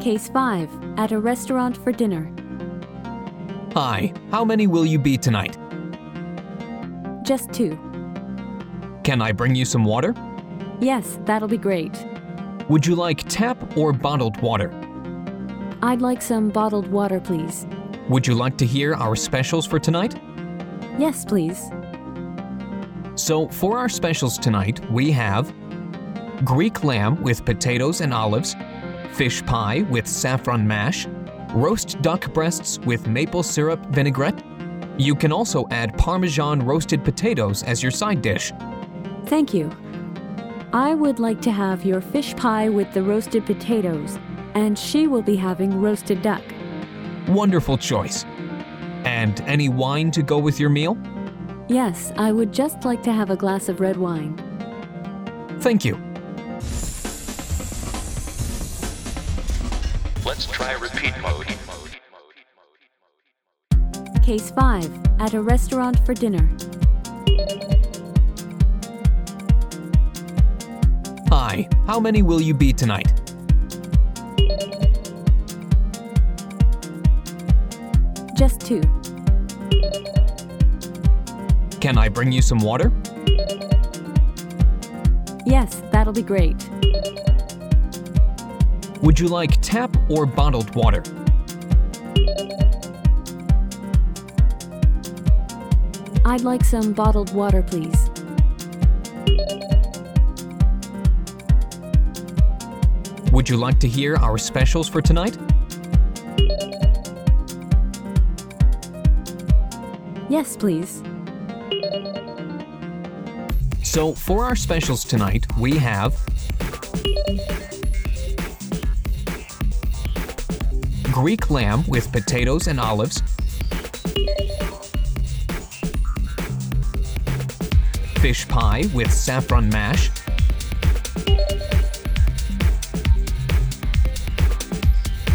Case 5 At a restaurant for dinner. Hi, how many will you be tonight? Just two. Can I bring you some water? Yes, that'll be great. Would you like tap or bottled water? I'd like some bottled water, please. Would you like to hear our specials for tonight? Yes, please. So, for our specials tonight, we have Greek lamb with potatoes and olives, fish pie with saffron mash, roast duck breasts with maple syrup vinaigrette. You can also add Parmesan roasted potatoes as your side dish. Thank you. I would like to have your fish pie with the roasted potatoes, and she will be having roasted duck. Wonderful choice. And any wine to go with your meal? Yes, I would just like to have a glass of red wine. Thank you. Let's try repeat mode. Case 5 At a restaurant for dinner. Hi, how many will you be tonight? Just two. Can I bring you some water? Yes, that'll be great. Would you like tap or bottled water? I'd like some bottled water, please. Would you like to hear our specials for tonight? Yes, please. So, for our specials tonight, we have Greek lamb with potatoes and olives, fish pie with saffron mash,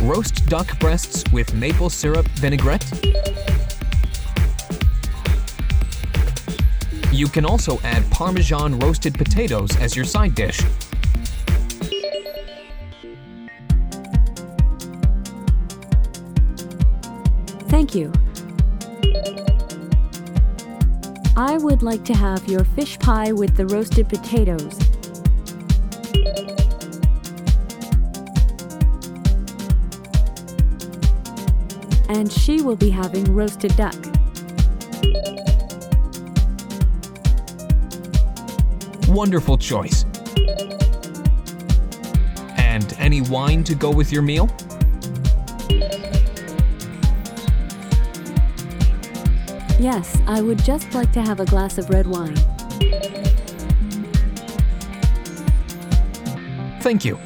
roast duck breasts with maple syrup vinaigrette. You can also add Parmesan roasted potatoes as your side dish. Thank you. I would like to have your fish pie with the roasted potatoes. And she will be having roasted duck. Wonderful choice. And any wine to go with your meal? Yes, I would just like to have a glass of red wine. Thank you.